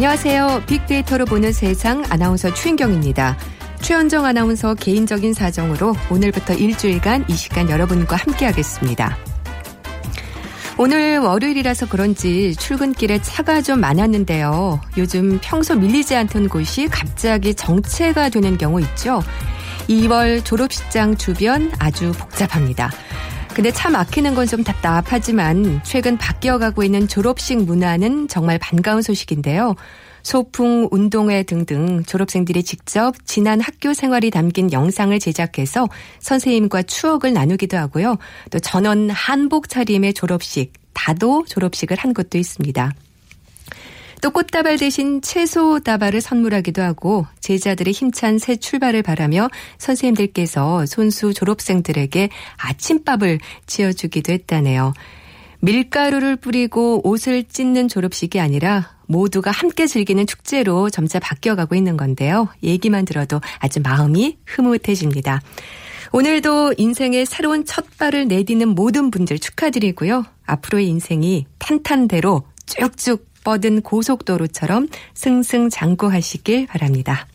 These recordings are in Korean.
안녕하세요. 빅데이터로 보는 세상 아나운서 추인경입니다. 최현정 아나운서 개인적인 사정으로 오늘부터 일주일간 이 시간 여러분과 함께하겠습니다. 오늘 월요일이라서 그런지 출근길에 차가 좀 많았는데요. 요즘 평소 밀리지 않던 곳이 갑자기 정체가 되는 경우 있죠. 2월 졸업식장 주변 아주 복잡합니다. 근데 차 막히는 건 좀 답답하지만 최근 바뀌어가고 있는 졸업식 문화는 정말 반가운 소식인데요. 소풍, 운동회 등등 졸업생들이 직접 지난 학교 생활이 담긴 영상을 제작해서 선생님과 추억을 나누기도 하고요. 또 전원 한복 차림의 졸업식, 다도 졸업식을 한 곳도 있습니다. 또 꽃다발 대신 채소 다발을 선물하기도 하고 제자들의 힘찬 새 출발을 바라며 선생님들께서 손수 졸업생들에게 아침밥을 지어주기도 했다네요. 밀가루를 뿌리고 옷을 찢는 졸업식이 아니라 모두가 함께 즐기는 축제로 점차 바뀌어가고 있는 건데요. 얘기만 들어도 아주 마음이 흐뭇해집니다. 오늘도 인생의 새로운 첫 발을 내디는 모든 분들 축하드리고요. 앞으로의 인생이 탄탄대로 쭉쭉 뻗은 고속도로처럼 승승장구하시길 바랍니다.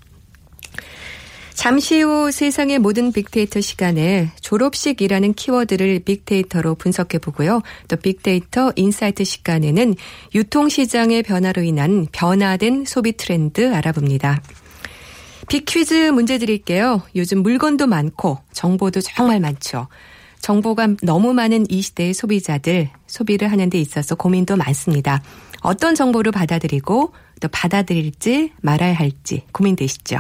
잠시 후 세상의 모든 빅데이터 시간에 졸업식이라는 키워드를 빅데이터로 분석해 보고요. 또 빅데이터 insight 시간에는 유통시장의 변화로 인한 변화된 소비 트렌드 알아봅니다. 빅퀴즈 문제 드릴게요. 요즘 물건도 많고 정보도 정말 많죠. 정보가 너무 많은 이 시대의 소비자들 소비를 하는 데 있어서 고민도 많습니다. 어떤 정보를 받아들이고 또 받아들일지 말아야 할지 고민되시죠.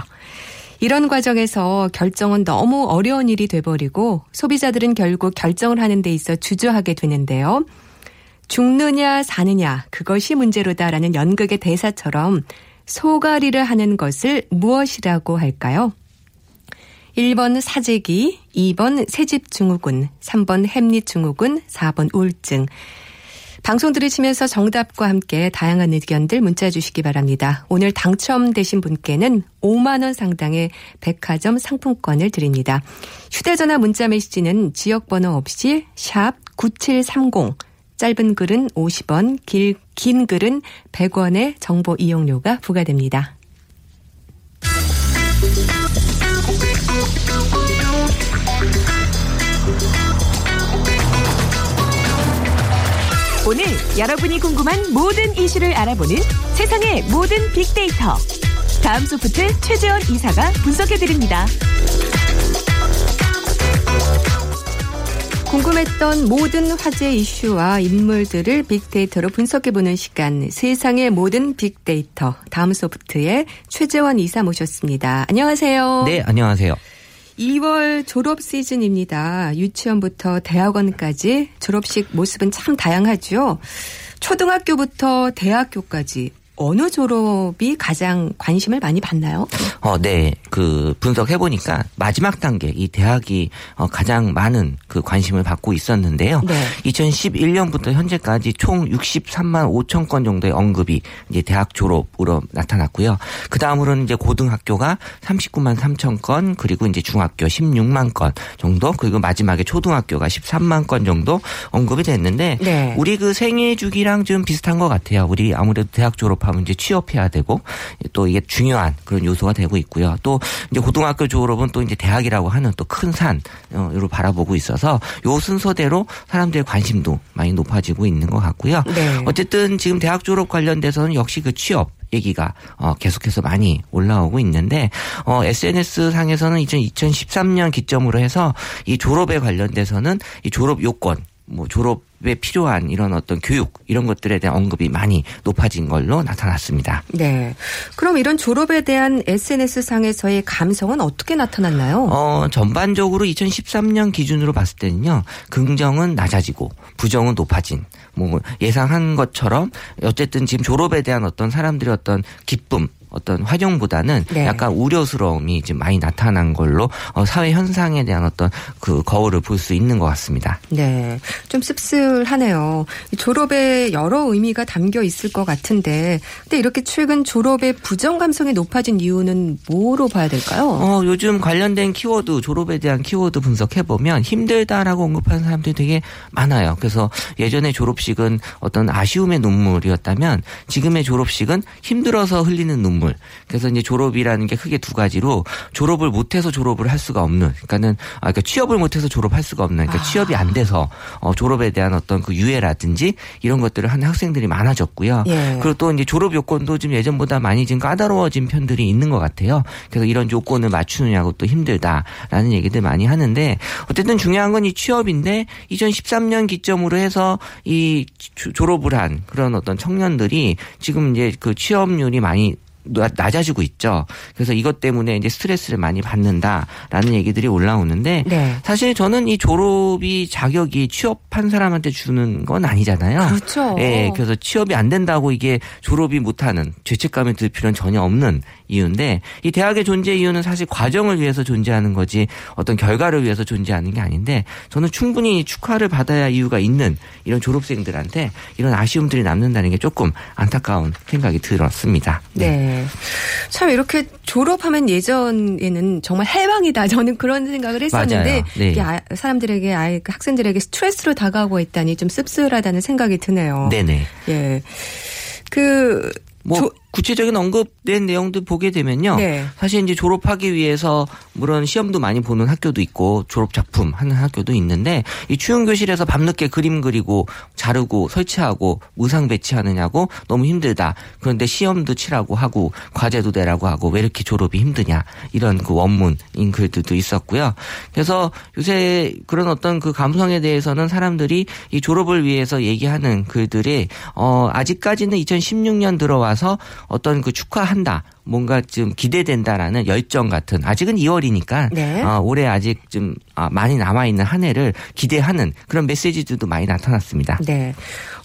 이런 과정에서 결정은 너무 어려운 일이 돼버리고 소비자들은 결국 결정을 하는 데 있어 주저하게 되는데요. 죽느냐 사느냐 그것이 문제로다라는 연극의 대사처럼 소가리를 하는 것을 무엇이라고 할까요? 1번 사재기, 2번 새집 증후군, 3번 햄릿 증후군, 4번 우울증. 방송 들으시면서 정답과 함께 다양한 의견들 문자 주시기 바랍니다. 오늘 당첨되신 분께는 5만 원 상당의 백화점 상품권을 드립니다. 휴대전화 문자 메시지는 지역번호 없이 샵 9730, 짧은 글은 50원, 길, 긴 글은 100원의 정보 이용료가 부과됩니다. 오늘 여러분이 궁금한 모든 이슈를 알아보는 세상의 모든 빅데이터. 다음 소프트 최재원 이사가 분석해드립니다. 궁금했던 모든 화제 이슈와 인물들을 빅데이터로 분석해보는 시간 세상의 모든 빅데이터 다음 소프트의 최재원 이사 모셨습니다. 안녕하세요. 네, 안녕하세요. 2월 졸업 시즌입니다. 유치원부터 대학원까지 졸업식 모습은 참 다양하죠. 초등학교부터 대학교까지 어느 졸업이 가장 관심을 많이 받나요? 어, 네. 그 분석해 보니까 마지막 단계 이 대학이 어, 가장 많은 그 관심을 받고 있었는데요. 네. 2011년부터 현재까지 총 63만 5천 건 정도의 언급이 이제 대학 졸업으로 나타났고요. 그 다음으로는 이제 고등학교가 39만 3천 건, 그리고 이제 중학교 16만 건 정도, 그리고 마지막에 초등학교가 13만 건 정도 언급이 됐는데 네. 우리 그 생애 주기랑 좀 비슷한 것 같아요. 우리 아무래도 대학 졸업 하면 이제 취업해야 되고 또 이게 중요한 그런 요소가 되고 있고요. 또 이제 고등학교 졸업은 또 이제 대학이라고 하는 또 큰 산으로 바라보고 있어서 요 순서대로 사람들의 관심도 많이 높아지고 있는 것 같고요. 네. 어쨌든 지금 대학 졸업 관련돼서는 역시 그 취업 얘기가 어, 계속해서 많이 올라오고 있는데 어, SNS 상에서는 2013년 기점으로 해서 이 졸업에 관련돼서는 이 졸업 요건 뭐 졸업 에 필요한 이런 어떤 교육 이런 것들에 대한 언급이 많이 높아진 걸로 나타났습니다. 네. 그럼 이런 졸업에 대한 SNS 상에서의 감성은 어떻게 나타났나요? 어, 전반적으로 2013년 기준으로 봤을 때는요, 긍정은 낮아지고, 부정은 높아진, 뭐, 예상한 것처럼, 어쨌든 지금 졸업에 대한 어떤 사람들의 어떤 기쁨, 어떤 활용보다는 네. 약간 우려스러움이 좀 많이 나타난 걸로 어, 사회 현상에 대한 어떤 그 거울을 볼 수 있는 것 같습니다. 네. 좀 씁쓸하네요. 이 졸업에 여러 의미가 담겨 있을 것 같은데, 근데 이렇게 최근 졸업의 부정 감성이 높아진 이유는 뭐로 봐야 될까요? 어, 요즘 관련된 키워드, 졸업에 대한 키워드 분석해 보면 힘들다라고 언급하는 사람들이 되게 많아요. 그래서 예전에 졸업식은 어떤 아쉬움의 눈물이었다면 지금의 졸업식은 힘들어서 흘리는 눈물. 그래서 이제 졸업이라는 게 크게 두 가지로 졸업을 못해서 졸업을 할 수가 없는, 그러니까는, 아, 그러니까 취업을 못해서 졸업할 수가 없는, 그러니까 취업이 안 돼서 어, 졸업에 대한 어떤 그 유예라든지 이런 것들을 하는 학생들이 많아졌고요. 예. 그리고 또 이제 졸업 요건도 좀 예전보다 많이 좀 까다로워진 편들이 있는 것 같아요. 그래서 이런 요건을 맞추느냐고 또 힘들다라는 얘기들 많이 하는데 어쨌든 중요한 건 이 취업인데 2013년 기점으로 해서 이 조- 졸업을 한 그런 어떤 청년들이 지금 이제 그 취업률이 많이 나- 낮아지고 있죠. 그래서 이것 때문에 이제 스트레스를 많이 받는다라는 얘기들이 올라오는데 네. 사실 저는 이 졸업이 자격이 취업한 사람한테 주는 건 아니잖아요. 그렇죠. 예, 그래서 취업이 안 된다고 이게 졸업이 못하는 죄책감이 들 필요는 전혀 없는 이유인데 이 대학의 존재 이유는 사실 과정을 위해서 존재하는 거지 어떤 결과를 위해서 존재하는 게 아닌데 저는 충분히 축하를 받아야 이유가 있는 이런 졸업생들한테 이런 아쉬움들이 남는다는 게 조금 안타까운 생각이 들었습니다. 네. 참 이렇게 졸업하면 예전에는 정말 해방이다. 저는 그런 생각을 했었는데. 네. 이게 아- 사람들에게 아예 그 학생들에게 스트레스로 다가오고 있다니 좀 씁쓸하다는 생각이 드네요. 네네. 예. 그 뭐 조- 구체적인 언급된 내용들 보게 되면요. 네. 사실 이제 졸업하기 위해서 물론 시험도 많이 보는 학교도 있고 졸업 작품 하는 학교도 있는데 이 추운 교실에서 밤늦게 그림 그리고 자르고 설치하고 의상 배치하느냐고 너무 힘들다. 그런데 시험도 치라고 하고 과제도 내라고 하고 왜 이렇게 졸업이 힘드냐 이런 그 원문 인 글들도 있었고요. 그래서 요새 그런 어떤 그 감성에 대해서는 사람들이 이 졸업을 위해서 얘기하는 글들이 어 아직까지는 2016년 들어와서 어떤 그 축하한다. 뭔가 좀 기대된다라는 열정 같은 아직은 2월이니까 네. 어, 올해 아직 좀 아, 많이 남아 있는 한 해를 기대하는 그런 메시지들도 많이 나타났습니다. 네.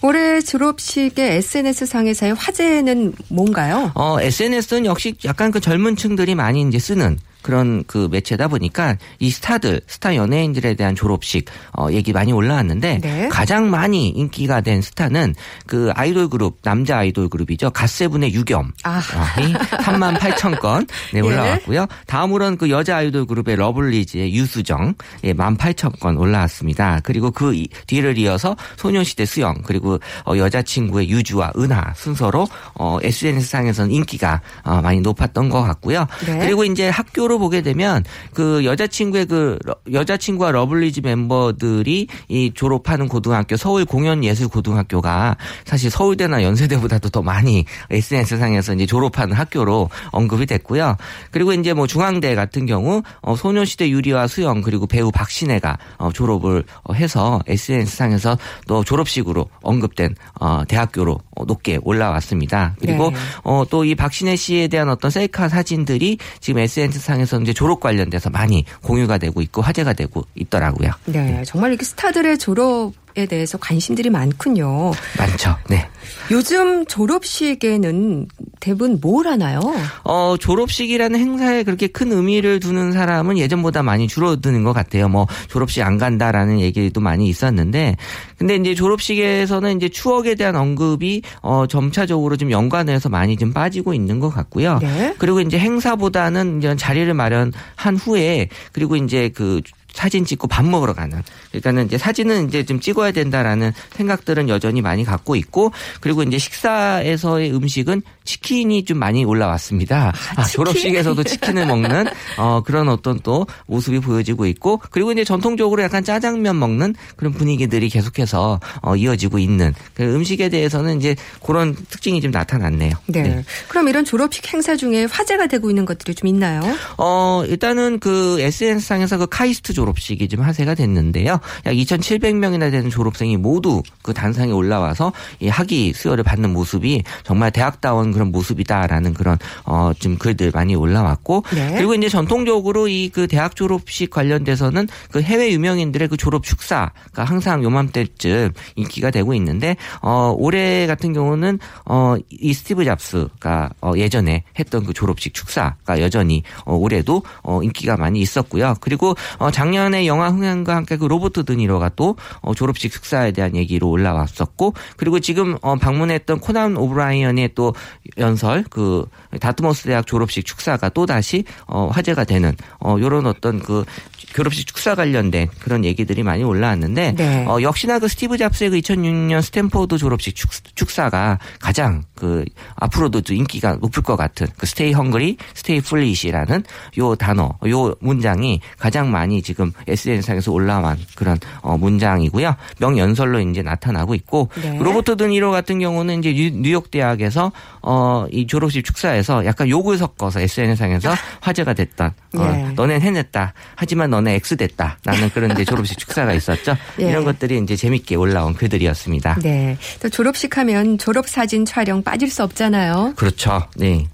올해 졸업식의 SNS 상에서의 화제는 뭔가요? 어, SNS는 역시 약간 그 젊은 층들이 많이 이제 쓰는 그런 그 매체다 보니까 이 스타들, 스타 연예인들에 대한 졸업식 어, 얘기 많이 올라왔는데 네. 가장 많이 인기가 된 스타는 그 아이돌 그룹 남자 아이돌 그룹이죠 갓세븐의 유겸 아. 3만 8천 건 네, 예. 올라왔고요. 다음으로는 그 여자 아이돌 그룹의 러블리즈의 유수정 예, 1만 8천 건 올라왔습니다. 그리고 그 이- 뒤를 이어서 소녀시대 수영 그리고 어, 여자친구의 유주와 은하 순서로 어, SNS 상에서는 인기가 어, 많이 높았던 것 같고요. 네. 그리고 이제 학교로 보게 되면 그 여자친구의 그 러- 여자친구와 러블리즈 멤버들이 이 졸업하는 고등학교 서울 공연예술고등학교가 사실 서울대나 연세대보다도 더 많이 SNS 상에서 이제 졸업하는 학교로 언급이 됐고요. 그리고 이제 뭐 중앙대 같은 경우 어, 소녀시대 유리와 수영 그리고 배우 박신혜가 어, 졸업을 어, 해서 SNS 상에서 또 졸업식으로 언급된 어, 대학교로 어, 높게 올라왔습니다. 그리고 네. 어, 또이 박신혜 씨에 대한 어떤 셀카 사진들이 지금 SNS 상에 서 이제 졸업 관련돼서 많이 공유가 되고 있고 화제가 되고 있더라고요. 네. 정말 이렇게 스타들의 졸업 에 대해서 관심들이 많군요. 많죠. 네. 요즘 졸업식에는 대부분 뭘 하나요? 어, 졸업식이라는 행사에 그렇게 큰 의미를 두는 사람은 예전보다 많이 줄어드는 것 같아요. 뭐, 졸업식 안 간다라는 얘기도 많이 있었는데, 근데 이제 졸업식에서는 이제 추억에 대한 언급이, 어, 점차적으로 좀 연관해서 많이 좀 빠지고 있는 것 같고요. 네. 그리고 이제 행사보다는 이제 자리를 마련한 후에, 그리고 이제 그, 사진 찍고 밥 먹으러 가는. 그러니까는 이제 사진은 이제 좀 찍어야 된다라는 생각들은 여전히 많이 갖고 있고 그리고 이제 식사에서의 음식은 치킨이 좀 많이 올라왔습니다. 아, 치킨? 졸업식에서도 치킨을 먹는 어 그런 어떤 또 모습이 보여지고 있고 그리고 이제 전통적으로 약간 짜장면 먹는 그런 분위기들이 계속해서 어 이어지고 있는 그 음식에 대해서는 이제 그런 특징이 좀 나타났네요. 네. 그럼 이런 졸업식 행사 중에 화제가 되고 있는 것들이 좀 있나요? 어, 일단은 그 SNS상에서 그 카이스트 졸업식이 좀 화제가 됐는데요. 약 2,700명이나 되는 졸업생이 모두 그 단상에 올라와서 이 학위 수여를 받는 모습이 정말 대학다운 그런 모습이다라는 그런 어 좀 글들 많이 올라왔고 네. 그리고 이제 전통적으로 이 그 대학 졸업식 관련돼서는 그 해외 유명인들의 그 졸업 축사가 항상 요맘때쯤 인기가 되고 있는데 어 올해 같은 경우는 어이 스티브 잡스가 어 예전에 했던 그 졸업식 축사가 여전히 어 올해도 어 인기가 많이 있었고요. 그리고 어 작년 에 영화 흥행과 함께 그 로버트 드니로가 또 어, 졸업식 축사에 대한 얘기로 올라왔었고 그리고 지금 어 방문했던 코난 오브라이언의 또 연설 그 다트머스 대학 졸업식 축사가 또 다시 어 화제가 되는 어 요런 어떤 그 졸업식 축사 관련된 그런 얘기들이 많이 올라왔는데 네. 어 역시나 그 스티브 잡스의 그 2006년 스탠포드 졸업식 축, 축사가 가장 그 앞으로도 좀 인기가 높을 것 같은 그 stay hungry, stay foolish라는 요 단어, 요 문장이 가장 많이 지금 SNS상에서 올라온 그런 어 문장이고요. 명연설로 이제 나타나고 있고 네. 로버트 드니로 같은 경우는 이제 뉴- 뉴욕 대학에서 어 이 졸업식 축사에서 약간 욕을 섞어서 SNS상에서 화제가 됐던 어, 네. 너넨 해냈다. 하지만 너네 X 됐다. 라는 그런 이제 졸업식 축사가 있었죠. 예. 이런 것들이 이제 재밌게 올라온 글들이었습니다. 네. 또 졸업식 하면 졸업 사진 촬영 빠질 수 없잖아요. 그렇죠. 네.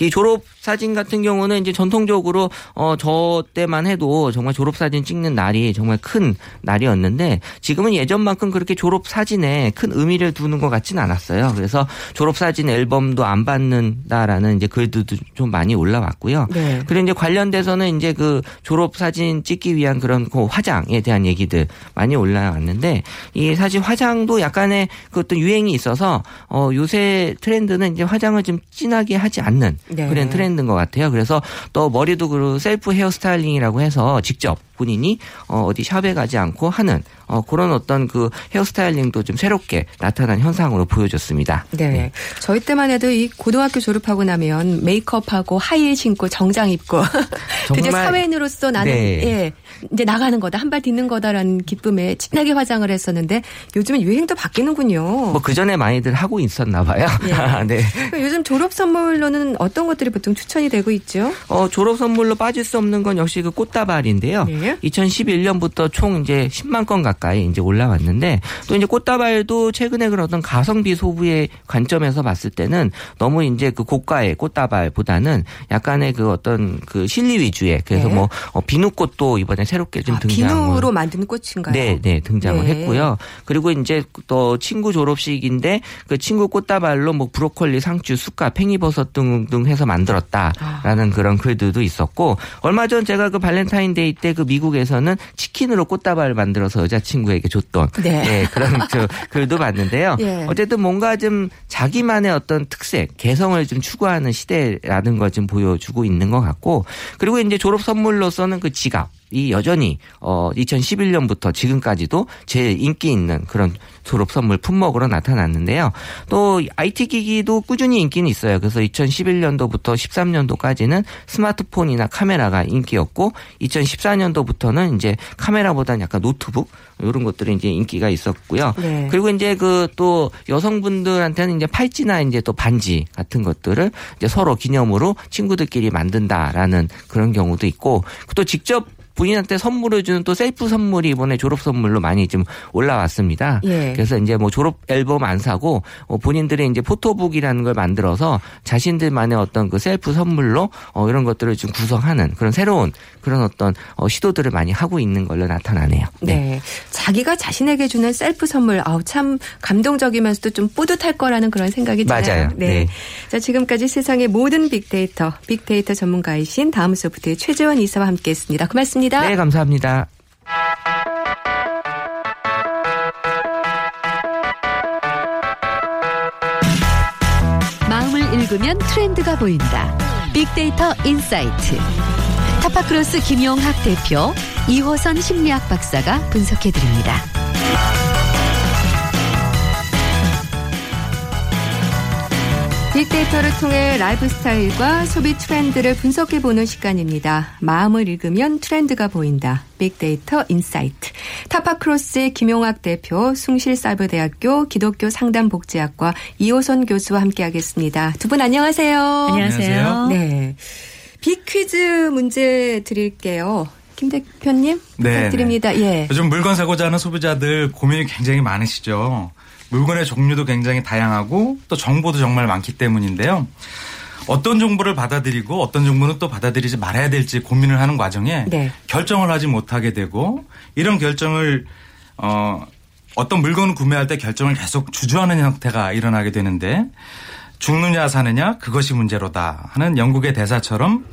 이 졸업 사진 같은 경우는 이제 전통적으로 어 저 때만 해도 정말 졸업 사진 찍는 날이 정말 큰 날이었는데 지금은 예전만큼 그렇게 졸업 사진에 큰 의미를 두는 것 같지는 않았어요. 그래서 졸업 사진 앨범도 안 받는다라는 이제 글들도 좀 많이 올라왔고요. 네. 그리고 이제 관련돼서는 이제 그 졸업 사진 찍기 위한 그런 그 화장에 대한 얘기들 많이 올라왔는데 이 사실 화장도 약간의 그 어떤 유행이 있어서 어 요새 트렌드는 이제 화장을 좀 진하게 하지 않는 네. 그런 트렌드 인 것 같아요. 그래서 또 머리도 그 셀프 헤어스타일링이라고 해서 직접 본인이 어 어디 샵에 가지 않고 하는 어 그런 어떤 그 헤어스타일링도 좀 새롭게 나타난 현상으로 보여졌습니다. 네. 저희 때만 해도 이 고등학교 졸업하고 나면 메이크업하고 하이힐 신고 정장 입고 정말- 사회인으로서 나는 네. 예 이제 나가는 거다 한 발 딛는 거다라는 기쁨에 진하게 화장을 했었는데 요즘은 유행도 바뀌는군요. 뭐 그 전에 많이들 하고 있었나 봐요. 예. 네. 요즘 졸업 선물로는 어떤 것들이 보통 추천이 되고 있죠? 어, 졸업 선물로 빠질 수 없는 건 역시 그 꽃다발인데요. 네. 2011년부터 총 이제 10만 건 가까이 이제 올라왔는데 또 이제 꽃다발도 최근에 그런 어떤 가성비 소비의 관점에서 봤을 때는 너무 이제 그 고가의 꽃다발보다는 약간의 그 어떤 그 실리 위주의 그래서 네. 뭐 어, 비누꽃도 이번에 새롭게 좀 아, 등장을 비누로 만드는 꽃인가요? 네, 네, 등장을 네. 했고요. 그리고 이제 또 친구 졸업식인데 그 친구 꽃다발로 뭐 브로콜리, 상추, 쑥갓, 팽이버섯 등등 해서 만들었다라는 그런 글들도 있었고 얼마 전 제가 그 발렌타인데이 때 그 미국에서는 치킨으로 꽃다발 만들어서 여자 친구에게 줬던 네. 예, 그런 저 글도 봤는데요. 예. 어쨌든 뭔가 좀 자기만의 어떤 특색, 개성을 좀 추구하는 시대라는 걸 좀 보여주고 있는 것 같고 그리고 이제 졸업 선물로서는 그 지갑. 이 여전히 어 2011년부터 지금까지도 제일 인기 있는 그런 졸업 선물 품목으로 나타났는데요. 또 IT 기기도 꾸준히 인기는 있어요. 그래서 2011년도부터 13년도까지는 스마트폰이나 카메라가 인기였고 2014년도부터는 이제 카메라보다는 약간 노트북 이런 것들이 이제 인기가 있었고요. 네. 그리고 이제 그 또 여성분들한테는 이제 팔찌나 이제 또 반지 같은 것들을 이제 서로 기념으로 친구들끼리 만든다라는 그런 경우도 있고 또 직접 본인한테 선물을 주는 또 셀프 선물이 이번에 졸업 선물로 많이 좀 올라왔습니다. 예. 그래서 이제 뭐 졸업 앨범 안 사고 어, 본인들의 이제 포토북이라는 걸 만들어서 자신들만의 어떤 그 셀프 선물로 어, 이런 것들을 좀 구성하는 그런 새로운 그런 어떤 어, 시도들을 많이 하고 있는 걸로 나타나네요. 네. 자기가 자신에게 주는 셀프 선물, 아우, 참 감동적이면서도 좀 뿌듯할 거라는 그런 생각이 드네요. 맞아요. 네. 자, 지금까지 세상의 모든 빅데이터, 빅데이터 전문가이신 다음 소프트의 최재원 이사와 함께 했습니다. 고맙습니다. 네, 감사합니다. 마음을 읽으면 트렌드가 보인다. 빅데이터 인사이트. 타파크로스 김용학 대표, 이호선 심리학 박사가 분석해 드립니다. 빅데이터를 통해 라이프 스타일과 소비 트렌드를 분석해보는 시간입니다. 마음을 읽으면 트렌드가 보인다. 빅데이터 인사이트. 타파크로스의 김용학 대표, 숭실사이버대학교 기독교 상담복지학과 이호선 교수와 함께하겠습니다. 두 분 안녕하세요. 안녕하세요. 네. 빅퀴즈 문제 드릴게요. 김 대표님 네, 부탁드립니다. 예. 요즘 물건 사고자 하는 소비자들 고민이 굉장히 많으시죠. 물건의 종류도 굉장히 다양하고 또 정보도 정말 많기 때문인데요. 어떤 정보를 받아들이고 어떤 정보는 또 받아들이지 말아야 될지 고민을 하는 과정에 네. 결정을 하지 못하게 되고 이런 결정을 어 어떤 물건을 구매할 때 결정을 계속 주저하는 형태가 일어나게 되는데 죽느냐 사느냐 그것이 문제로다 하는 영국의 대사처럼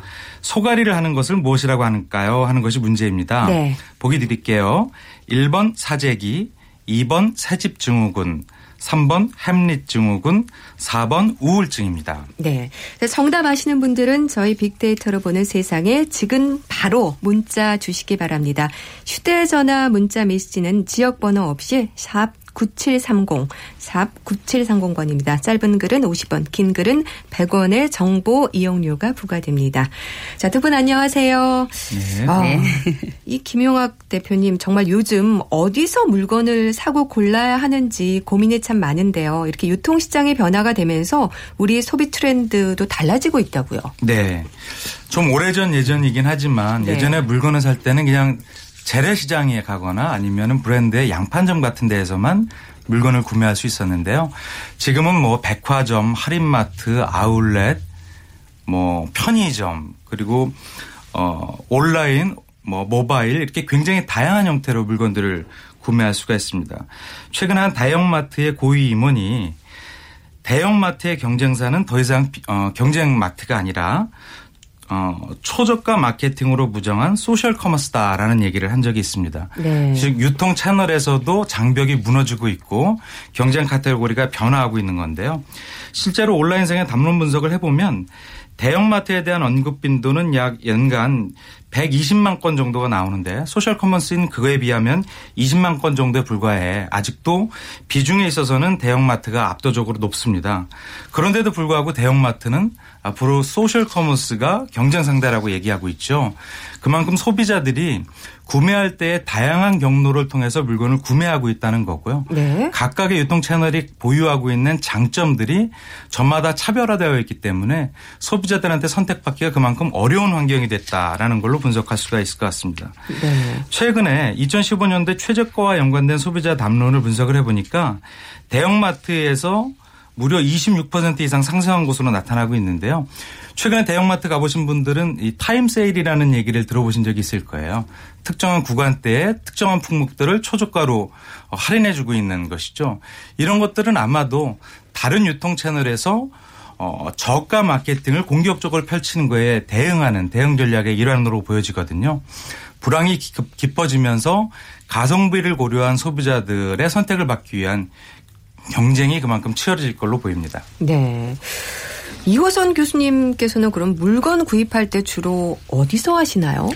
소가리를 하는 것을 무엇이라고 하는가요 하는 것이 문제입니다. 네. 보기 드릴게요. 1번 사재기, 2번 새집 증후군, 3번 햄릿 증후군, 4번 우울증입니다. 네. 정답 아시는 분들은 저희 빅데이터로 보는 세상에 지금 바로 문자 주시기 바랍니다. 휴대전화 문자 메시지는 지역번호 없이 샵 9730, 샵 9730번입니다. 짧은 글은 50원, 긴 글은 100원의 정보 이용료가 부과됩니다. 자, 두 분 안녕하세요. 네. 아, 이 김용학 대표님 정말 요즘 어디서 물건을 사고 골라야 하는지 고민이 참 많은데요. 이렇게 유통시장의 변화가 되면서 우리 소비 트렌드도 달라지고 있다고요. 네. 좀 오래전 예전이긴 하지만 네. 예전에 물건을 살 때는 그냥 재래시장에 가거나 아니면은 브랜드의 양판점 같은 데에서만 물건을 구매할 수 있었는데요. 지금은 뭐 백화점, 할인마트, 아울렛, 뭐 편의점 그리고 어 온라인 뭐 모바일 이렇게 굉장히 다양한 형태로 물건들을 구매할 수가 있습니다. 최근 한 다이영마트의 고위 임원이 대형마트의 경쟁사는 더 이상 어, 경쟁 마트가 아니라 어, 초저가 마케팅으로 무장한 소셜 커머스다라는 얘기를 한 적이 있습니다. 네. 즉 유통 채널에서도 장벽이 무너지고 있고 경쟁 카테고리가 변화하고 있는 건데요. 실제로 온라인상의 담론 분석을 해보면 대형마트에 대한 언급 빈도는 약 연간 120만 건 정도가 나오는데 소셜 커머스는 그거에 비하면 20만 건 정도에 불과해 아직도 비중에 있어서는 대형마트가 압도적으로 높습니다. 그런데도 불구하고 대형마트는 앞으로 소셜 커머스가 경쟁 상대라고 얘기하고 있죠. 그만큼 소비자들이 구매할 때 다양한 경로를 통해서 물건을 구매하고 있다는 거고요. 네. 각각의 유통 채널이 보유하고 있는 장점들이 저마다 차별화되어 있기 때문에 소비자들한테 선택받기가 그만큼 어려운 환경이 됐다라는 걸로 분석할 수가 있을 것 같습니다. 네. 최근에 2015년대 최저가와 연관된 소비자 담론을 분석을 해보니까 대형마트에서 무려 26% 이상 상승한 것으로 나타나고 있는데요. 최근에 대형마트 가보신 분들은 이 타임 세일이라는 얘기를 들어보신 적이 있을 거예요. 특정한 구간대에 특정한 품목들을 초저가로 할인해주고 있는 것이죠. 이런 것들은 아마도 다른 유통 채널에서 어, 저가 마케팅을 공격적으로 펼치는 거에 대응하는 대응 전략의 일환으로 보여지거든요. 불황이 깊- 깊어지면서 가성비를 고려한 소비자들의 선택을 받기 위한 경쟁이 그만큼 치열해질 걸로 보입니다. 네. 이호선 교수님께서는 그럼 물건 구입할 때 주로 어디서 하시나요?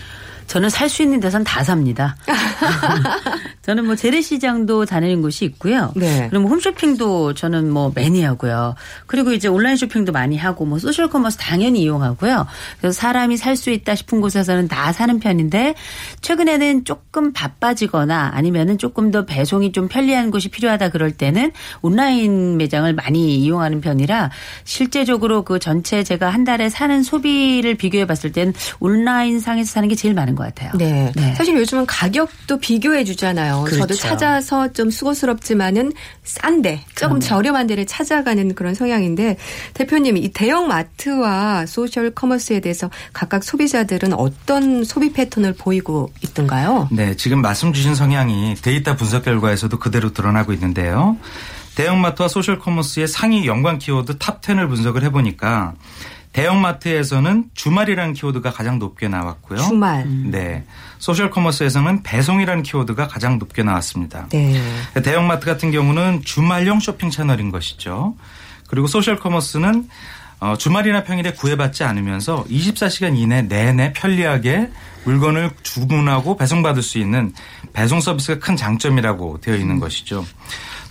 저는 살 수 있는 데선 다 삽니다. 저는 뭐 재래시장도 다니는 곳이 있고요. 네. 그리고 뭐 홈쇼핑도 저는 뭐 많이 하고요. 그리고 이제 온라인 쇼핑도 많이 하고 뭐 소셜 커머스 당연히 이용하고요. 그래서 사람이 살 수 있다 싶은 곳에서는 다 사는 편인데 최근에는 조금 바빠지거나 아니면은 조금 더 배송이 좀 편리한 곳이 필요하다 그럴 때는 온라인 매장을 많이 이용하는 편이라 실제적으로 그 전체 제가 한 달에 사는 소비를 비교해 봤을 때는 온라인 상에서 사는 게 제일 많은 것 같아요. 네. 네. 사실 요즘은 가격도 비교해 주잖아요. 저도 그렇죠. 찾아서 좀 수고스럽지만은 싼데 조금 저렴한 데를 찾아가는 그런 성향인데 대표님 이 대형 마트와 소셜 커머스에 대해서 각각 소비자들은 어떤 소비 패턴을 보이고 있던가요? 네, 지금 말씀 주신 성향이 데이터 분석 결과에서도 그대로 드러나고 있는데요. 대형마트와 소셜 커머스의 상위 연관 키워드 top 10을 분석을 해보니까 대형마트에서는 주말이라는 키워드가 가장 높게 나왔고요. 주말. 네. 소셜 커머스에서는 배송이라는 키워드가 가장 높게 나왔습니다. 네. 대형마트 같은 경우는 주말용 쇼핑 채널인 것이죠. 그리고 소셜 커머스는 어, 주말이나 평일에 구애받지 않으면서 24시간 이내 내내 편리하게 물건을 주문하고 배송받을 수 있는 배송 서비스가 큰 장점이라고 되어 있는 것이죠.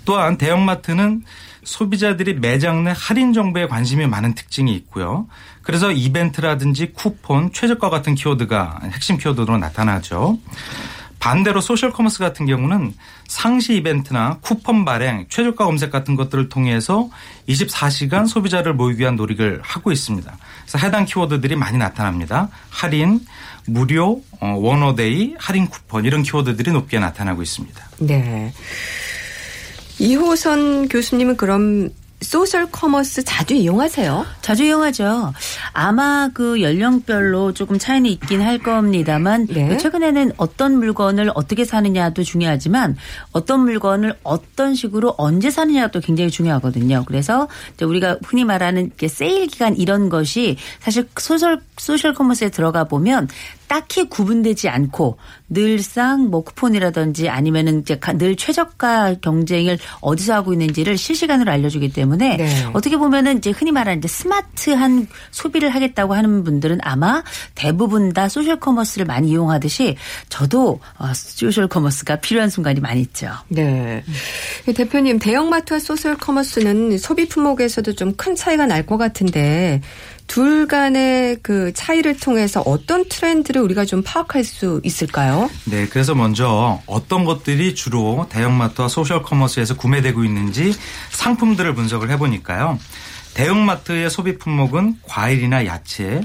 또한 대형마트는 소비자들이 매장 내 할인 정보에 관심이 많은 특징이 있고요. 그래서 이벤트라든지 쿠폰, 최저가 같은 키워드가 핵심 키워드로 나타나죠. 반대로 소셜 커머스 같은 경우는 상시 이벤트나 쿠폰 발행, 최저가 검색 같은 것들을 통해서 24시간 소비자를 모으기 위한 노력을 하고 있습니다. 그래서 해당 키워드들이 많이 나타납니다. 할인, 무료, 어, 원어데이, 할인 쿠폰 이런 키워드들이 높게 나타나고 있습니다. 네. 이호선 교수님은 그럼 소셜 커머스 자주 이용하세요? 자주 이용하죠. 아마 그 연령별로 조금 차이는 있긴 할 겁니다만 네. 최근에는 어떤 물건을 어떻게 사느냐도 중요하지만 어떤 물건을 어떤 식으로 언제 사느냐도 굉장히 중요하거든요. 그래서 우리가 흔히 말하는 세일 기간 이런 것이 사실 소셜 소셜 커머스에 들어가 보면 딱히 구분되지 않고 늘상 뭐 쿠폰이라든지 아니면은 이제 가- 늘 최저가 경쟁을 어디서 하고 있는지를 실시간으로 알려주기 때문에 네. 어떻게 보면은 이제 흔히 말하는 이제 스마트한 소비를 하겠다고 하는 분들은 아마 대부분 다 소셜 커머스를 많이 이용하듯이 저도 어, 소셜 커머스가 필요한 순간이 많이 있죠. 네. 대표님, 대형마트와 소셜 커머스는 소비 품목에서도 좀 큰 차이가 날 것 같은데 둘 간의 그 차이를 통해서 어떤 트렌드를 우리가 좀 파악할 수 있을까요? 네, 그래서 먼저 어떤 것들이 주로 대형마트와 소셜 커머스에서 구매되고 있는지 상품들을 분석을 해보니까요. 대형마트의 소비 품목은 과일이나 야채,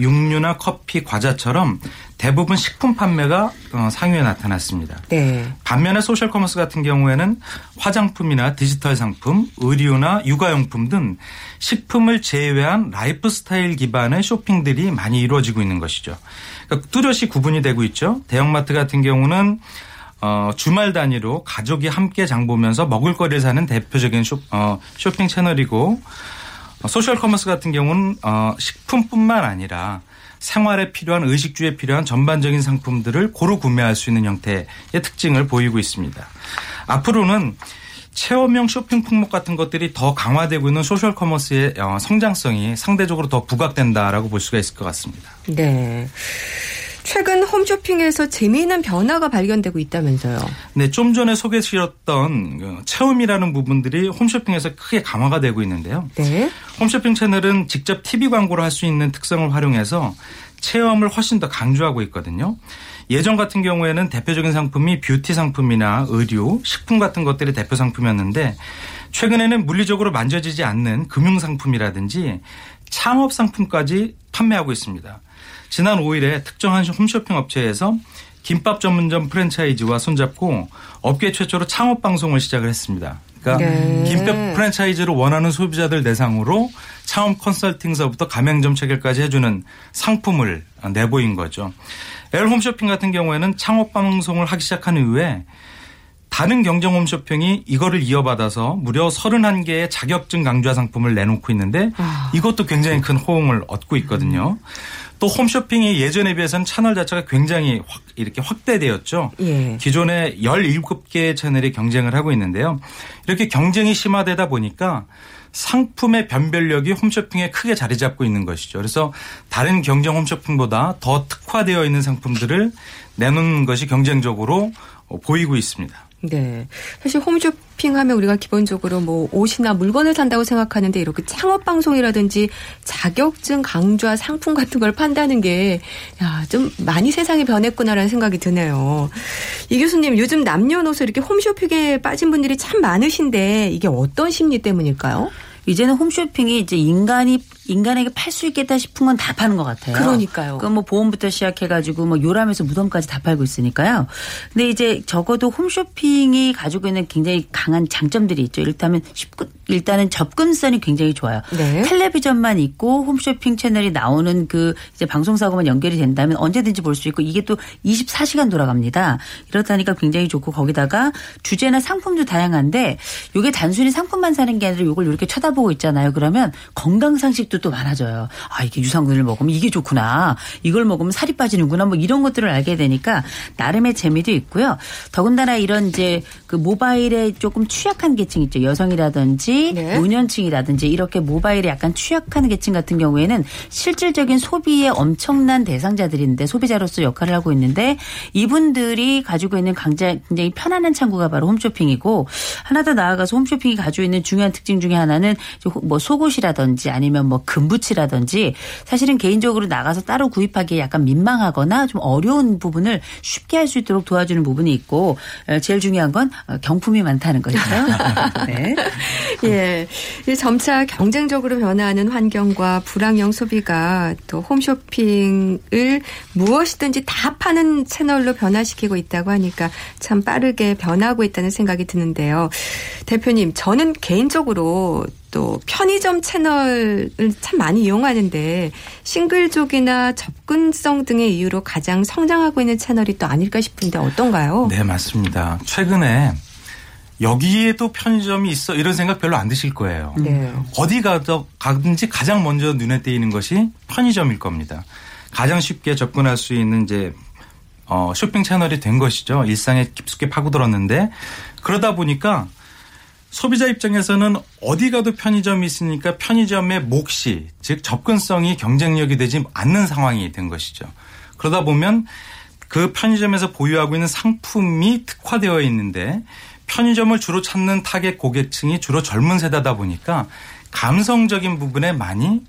육류나 커피, 과자처럼 대부분 식품 판매가 어, 상위에 나타났습니다. 네. 반면에 소셜 커머스 같은 경우에는 화장품이나 디지털 상품, 의류나 육아용품 등 식품을 제외한 라이프 스타일 기반의 쇼핑들이 많이 이루어지고 있는 것이죠. 그러니까 뚜렷이 구분이 되고 있죠. 대형마트 같은 경우는 어, 주말 단위로 가족이 함께 장 보면서 먹을거리를 사는 대표적인 쇼, 어, 쇼핑 채널이고 어, 소셜 커머스 같은 경우는 어, 식품뿐만 아니라 생활에 필요한 의식주에 필요한 전반적인 상품들을 고루 구매할 수 있는 형태의 특징을 보이고 있습니다. 앞으로는 체험형 쇼핑 품목 같은 것들이 더 강화되고 있는 소셜 커머스의 어, 성장성이 상대적으로 더 부각된다라고 볼 수가 있을 것 같습니다. 네. 최근 홈쇼핑에서 재미있는 변화가 발견되고 있다면서요. 네, 좀 전에 소개해드렸던 그 체험이라는 부분들이 홈쇼핑에서 크게 강화가 되고 있는데요. 네. 홈쇼핑 채널은 직접 TV 광고를 할 수 있는 특성을 활용해서 체험을 훨씬 더 강조하고 있거든요. 예전 같은 경우에는 대표적인 상품이 뷰티 상품이나 의류, 식품 같은 것들이 대표 상품이었는데 최근에는 물리적으로 만져지지 않는 금융 상품이라든지 창업 상품까지 판매하고 있습니다. 지난 5일에 특정한 홈쇼핑 업체에서 김밥 전문점 프랜차이즈와 손잡고 업계 최초로 창업 방송을 시작을 했습니다. 그러니까 네. 김밥 프랜차이즈를 원하는 소비자들 대상으로 창업 컨설팅서부터 가맹점 체결까지 해주는 상품을 내보인 거죠. L 홈쇼핑 같은 경우에는 창업 방송을 하기 시작한 이후에 다른 경쟁 홈쇼핑이 이거를 이어받아서 무려 31개의 자격증 강좌 상품을 내놓고 있는데 이것도 굉장히 큰 호응을 얻고 있거든요. 또 홈쇼핑이 예전에 비해서는 채널 자체가 굉장히 확 이렇게 확대되었죠. 예. 기존에 17개의 채널이 경쟁을 하고 있는데요. 이렇게 경쟁이 심화되다 보니까 상품의 변별력이 홈쇼핑에 크게 자리 잡고 있는 것이죠. 그래서 다른 경쟁 홈쇼핑보다 더 특화되어 있는 상품들을 내놓는 것이 경쟁적으로 어, 보이고 있습니다. 네. 사실 홈쇼핑 하면 우리가 기본적으로 뭐 옷이나 물건을 산다고 생각하는데 이렇게 창업 방송이라든지 자격증 강좌 상품 같은 걸 판다는 게, 야, 좀 많이 세상이 변했구나라는 생각이 드네요. 이 교수님, 요즘 남녀노소 이렇게 홈쇼핑에 빠진 분들이 참 많으신데 이게 어떤 심리 때문일까요? 이제는 홈쇼핑이 이제 인간이 인간에게 팔 수 있겠다 싶은 건 다 파는 것 같아요. 그러니까요. 그뭐 보험부터 시작해가지고 뭐 요람에서 무덤까지 다 팔고 있으니까요. 근데 이제 적어도 홈쇼핑이 가지고 있는 굉장히 강한 장점들이 있죠. 일단은 쉽고 일단은 접근성이 굉장히 좋아요. 네. 텔레비전만 있고 홈쇼핑 채널이 나오는 그 이제 방송사고만 연결이 된다면 언제든지 볼 수 있고 이게 또 24시간 돌아갑니다. 이렇다니까 굉장히 좋고 거기다가 주제나 상품도 다양한데 이게 단순히 상품만 사는 게 아니라 이걸 이렇게 쳐다보고 있잖아요. 그러면 건강 상식 도 또 많아져요. 아 이게 유산균을 먹으면 이게 좋구나. 이걸 먹으면 살이 빠지는구나. 뭐 이런 것들을 알게 되니까 나름의 재미도 있고요. 더군다나 이런 이제 그 모바일에 조금 취약한 계층 있죠. 여성이라든지 네. 노년층이라든지 이렇게 모바일에 약간 취약한 계층 같은 경우에는 실질적인 소비의 엄청난 대상자들인데 소비자로서 역할을 하고 있는데 이분들이 가지고 있는 굉장히 굉장히 편안한 창구가 바로 홈쇼핑이고 하나 더 나아가서 홈쇼핑이 가지고 있는 중요한 특징 중에 하나는 뭐 속옷이라든지 아니면 뭐뭐 금부치라든지 사실은 개인적으로 나가서 따로 구입하기에 약간 민망하거나 좀 어려운 부분을 쉽게 할 수 있도록 도와주는 부분이 있고 어, 제일 중요한 건 어, 경품이 많다는 거죠. 네. 예. 이 점차 경쟁적으로 변화하는 환경과 불황형 소비가 또 홈쇼핑을 무엇이든지 다 파는 채널로 변화시키고 있다고 하니까 참 빠르게 변하고 있다는 생각이 드는데요. 대표님, 저는 개인적으로 또 편의점 채널을 참 많이 이용하는데 싱글족이나 접근성 등의 이유로 가장 성장하고 있는 채널이 또 아닐까 싶은데 어떤가요? 네, 맞습니다. 최근에 여기에도 편의점이 있어 이런 생각 별로 안 드실 거예요. 네. 어디 가도 가든지 가장 먼저 눈에 띄는 것이 편의점일 겁니다. 가장 쉽게 접근할 수 있는 이제 어, 쇼핑 채널이 된 것이죠. 일상에 깊숙이 파고들었는데 그러다 보니까 소비자 입장에서는 어디 가도 편의점이 있으니까 편의점의 목이 즉 접근성이 경쟁력이 되지 않는 상황이 된 것이죠. 그러다 보면 그 편의점에서 보유하고 있는 상품이 특화되어 있는데 편의점을 주로 찾는 타겟 고객층이 주로 젊은 세대다 보니까 감성적인 부분에 많이 어,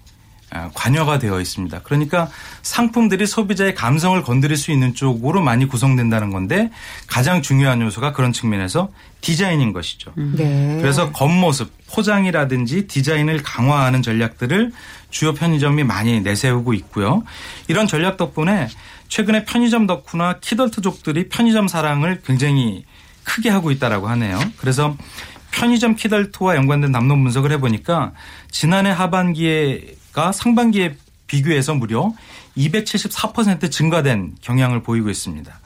관여가 되어 있습니다. 그러니까 상품들이 소비자의 감성을 건드릴 수 있는 쪽으로 많이 구성된다는 건데 가장 중요한 요소가 그런 측면에서 디자인인 것이죠. 네. 그래서 겉모습, 포장이라든지 디자인을 강화하는 전략들을 주요 편의점이 많이 내세우고 있고요. 이런 전략 덕분에 최근에 편의점 덕후나 키덜트족들이 편의점 사랑을 굉장히 크게 하고 있다라고 하네요. 그래서 편의점 키덜트와 연관된 담론 분석을 해보니까 지난해 하반기에 가 상반기에 비교해서 무려 274% 증가된 경향을 보이고 있습니다.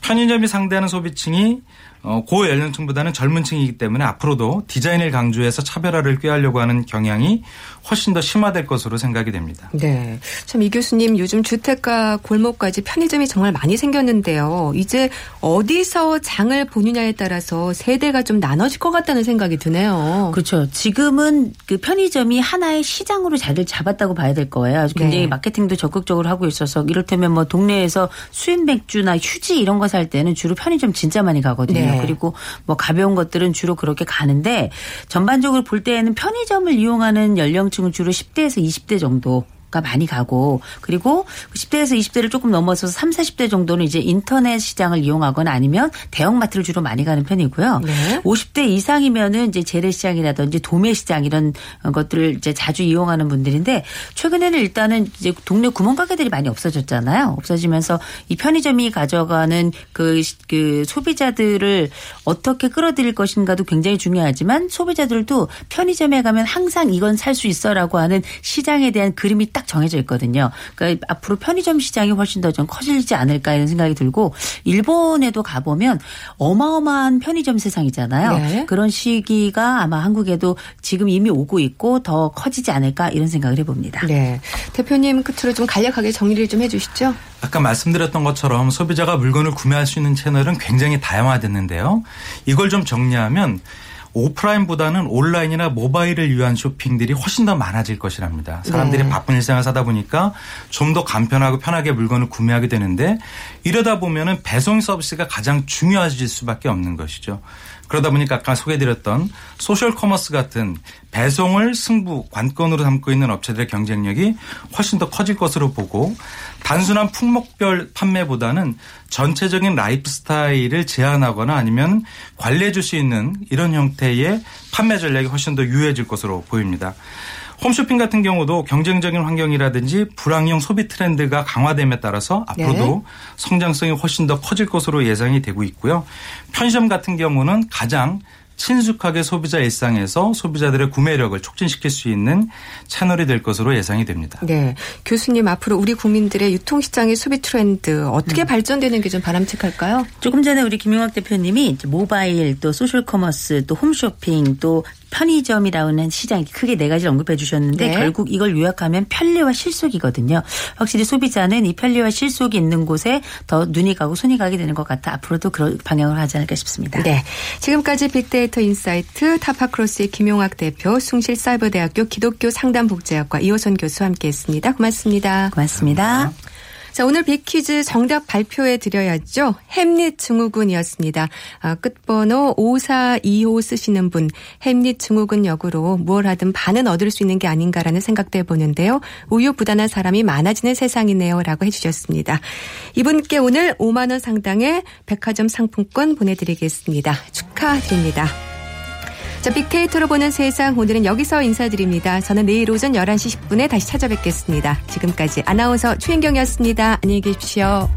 편의점이 상대하는 소비층이 어, 고연령층보다는 젊은 층이기 때문에 앞으로도 디자인을 강조해서 차별화를 꾀하려고 하는 경향이 훨씬 더 심화될 것으로 생각이 됩니다. 네. 참 이 교수님 요즘 주택가 골목까지 편의점이 정말 많이 생겼는데요. 이제 어디서 장을 보느냐에 따라서 세대가 좀 나눠질 것 같다는 생각이 드네요. 그렇죠. 지금은 그 편의점이 하나의 시장으로 자리를 잡았다고 봐야 될 거예요. 아주 굉장히 네. 마케팅도 적극적으로 하고 있어서 이를테면 뭐 동네에서 수입 맥주나 휴지 이런 거 살 때는 주로 편의점 진짜 많이 가거든요. 네. 그리고 뭐 가벼운 것들은 주로 그렇게 가는데 전반적으로 볼 때에는 편의점을 이용하는 연령층은 주로 10대에서 20대 정도. 가 많이 가고 그리고 10대에서 20대를 조금 넘어서서 3, 40대 정도는 이제 인터넷 시장을 이용하거나 아니면 대형마트를 주로 많이 가는 편이고요. 네. 50대 이상이면은 이제 재래시장이라든지 도매시장 이런 것들을 이제 자주 이용하는 분들인데 최근에는 일단은 이제 동네 구멍가게들이 많이 없어졌잖아요. 없어지면서 이 편의점이 가져가는 그, 시- 그 소비자들을 어떻게 끌어들일 것인가도 굉장히 중요하지만 소비자들도 편의점에 가면 항상 이건 살 수 있어라고 하는 시장에 대한 그림이 딱 정해져 있거든요. 그러니까 앞으로 편의점 시장이 훨씬 더 좀 커지지 않을까 이런 생각이 들고 일본에도 가보면 어마어마한 편의점 세상이잖아요. 네. 그런 시기가 아마 한국에도 지금 이미 오고 있고 더 커지지 않을까 이런 생각을 해봅니다. 네. 대표님 끝으로 좀 간략하게 정리를 좀 해주시죠. 아까 말씀드렸던 것처럼 소비자가 물건을 구매할 수 있는 채널은 굉장히 다양화됐는데요. 이걸 좀 정리하면 오프라인보다는 온라인이나 모바일을 위한 쇼핑들이 훨씬 더 많아질 것이랍니다. 사람들이 네. 바쁜 일상을 사다 보니까 좀 더 간편하고 편하게 물건을 구매하게 되는데 이러다 보면은 배송 서비스가 가장 중요해질 수밖에 없는 것이죠. 그러다 보니까 아까 소개드렸던 소셜 커머스 같은 배송을 승부 관건으로 삼고 있는 업체들의 경쟁력이 훨씬 더 커질 것으로 보고 단순한 품목별 판매보다는 전체적인 라이프 스타일을 제안하거나 아니면 관리해 줄 수 있는 이런 형태의 판매 전략이 훨씬 더 유효해질 것으로 보입니다. 홈쇼핑 같은 경우도 경쟁적인 환경이라든지 불황형 소비 트렌드가 강화됨에 따라서 앞으로도 성장성이 훨씬 더 커질 것으로 예상이 되고 있고요. 편의점 같은 경우는 가장 친숙하게 소비자 일상에서 소비자들의 구매력을 촉진시킬 수 있는 채널이 될 것으로 예상이 됩니다. 네. 교수님 앞으로 우리 국민들의 유통시장의 소비 트렌드 어떻게 발전되는 게 좀 바람직할까요? 조금 전에 우리 김용학 대표님이 모바일 또 소셜 커머스 또 홈쇼핑 또 편의점이라는 시장 크게 네 가지를 언급해 주셨는데 네. 결국 이걸 요약하면 편리와 실속이거든요. 확실히 소비자는 이 편리와 실속이 있는 곳에 더 눈이 가고 손이 가게 되는 것 같아 앞으로도 그런 방향으로 하지 않을까 싶습니다. 네. 지금까지 빅데이터 인사이트 타파크로스의 김용학 대표, 숭실사이버대학교 기독교 상담복지학과 이호선 교수와 함께했습니다. 고맙습니다. 고맙습니다. 자, 오늘 빅퀴즈 정답 발표해 드려야죠. 햄릿 증후군이었습니다. 아, 끝번호 5425 쓰시는 분, 햄릿 증후군 역으로 뭘 하든 반은 얻을 수 있는 게 아닌가라는 생각도 해보는데요. 우유부단한 사람이 많아지는 세상이네요. 라고 해주셨습니다. 이분께 오늘 5만원 상당의 백화점 상품권 보내드리겠습니다. 축하드립니다. 자, 빅데이터로 보는 세상 오늘은 여기서 인사드립니다. 저는 내일 오전 11시 10분에 다시 찾아뵙겠습니다. 지금까지 아나운서 최인경이었습니다. 안녕히 계십시오.